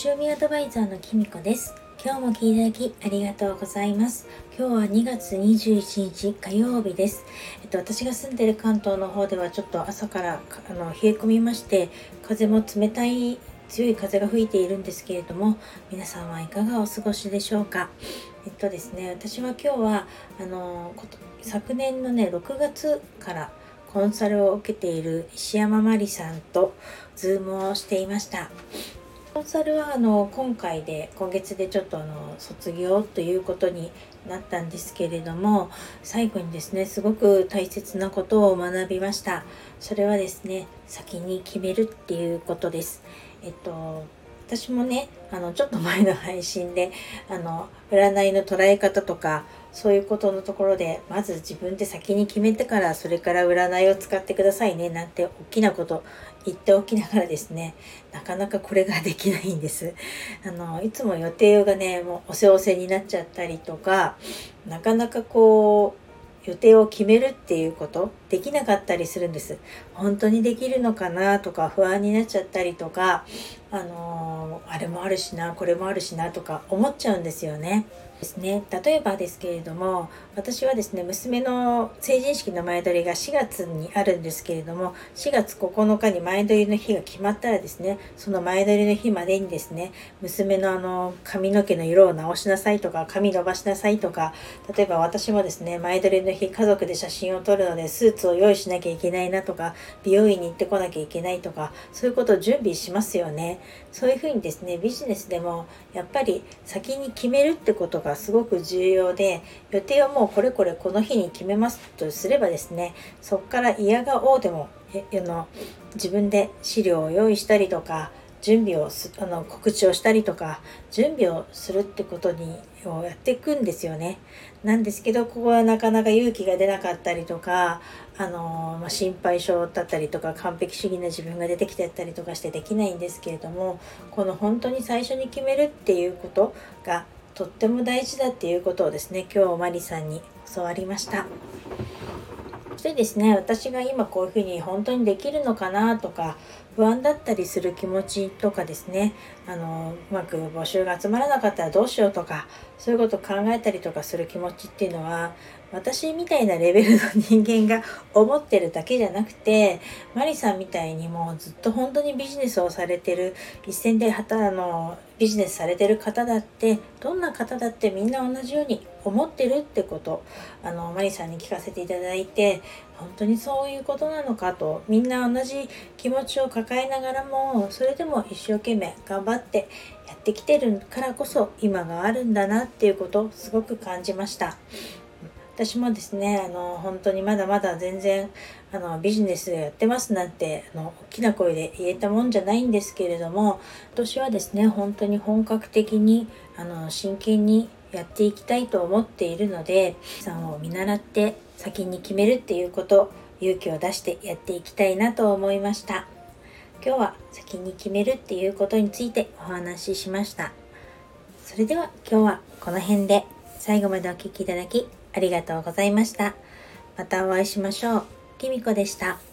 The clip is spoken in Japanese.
星読みアドバイザーのきみこです。今日も聞いていただきありがとうございます。今日は2月21日火曜日です。えっと私が住んでる関東の方ではちょっと朝からあの冷え込みまして風も冷たい強い風が吹いているんですけれども皆さんはいかがお過ごしでしょうか。えっとですね私は今日はあの昨年のね6月からコンサルを受けている石山真理さんとズームをしていました。コンサルはあの今回で今月でちょっとあの卒業ということになったんですけれども最後にですねすごく大切なことを学びました。それはですね先に決めるっていうことです。えっと私もねあのちょっと前の配信であの占いの捉え方とかそういうことのところでまず自分で先に決めてからそれから占いを使ってくださいねなんて大きなこと言っておきながらですねなかなかこれができないんです。あのいつも予定がねもうおせおせになっちゃったりとかなかなかこう予定を決めるっていうことできなかったりするんです。本当にできるのかなとか不安になっちゃったりとかあのー、あれもあるしなこれもあるしなとか思っちゃうんですよね。ですね。例えばですけれども私はですね娘の成人式の前撮りが4月にあるんですけれども4月9日に前撮りの日が決まったらですねその前撮りの日までにですね娘のあの髪の毛の色を直しなさいとか髪伸ばしなさいとか例えば私もですね前撮りの日家族で写真を撮るのでスーツを用意しなきゃいけないなとか美容院に行ってこなきゃいけないとかそういうことを準備しますよね。そういうふうにですねビジネスでもやっぱり先に決めるってことがすごく重要で予定をもうこれこれこの日に決めますとすればですねそこから嫌がおうでもあの自分で資料を用意したりとか準備をすあの告知をしたりとか準備をするってことにをやっていくんですよね。なんですけどここはなかなか勇気が出なかったりとかあの、まあ、心配性だったりとか完璧主義な自分が出てきてたりとかしてできないんですけれどもこの本当に最初に決めるっていうことがとっても大事だっていうことをですね今日マリさんに教わりましたしてですね。私が今こういうふうに本当にできるのかなとか不安だったりする気持ちとかですね。あのうまく募集が集まらなかったらどうしようとかそういうことを考えたりとかする気持ちっていうのは私みたいなレベルの人間が思ってるだけじゃなくてマリさんみたいにもうずっと本当にビジネスをされてる一線であのビジネスされてる方だってどんな方だってみんな同じように思ってるってことあのマリさんに聞かせていただいて本当にそういうことなのかとみんな同じ気持ちを抱えながらもそれでも一生懸命頑張ってやってきてるからこそ今があるんだなっていうことをすごく感じました。私もですねあの本当にまだまだ全然あのビジネスやってますなんてあの大きな声で言えたもんじゃないんですけれども今年はですね本当に本格的にあの真剣にやっていきたいと思っているのでさんを見習って先に決めるっていうこと勇気を出してやっていきたいなと思いました。今日は先に決めるっていうことについてお話ししました。それでは今日はこの辺で最後までお聴きいただきありがとうございました。またお会いしましょう。きみこでした。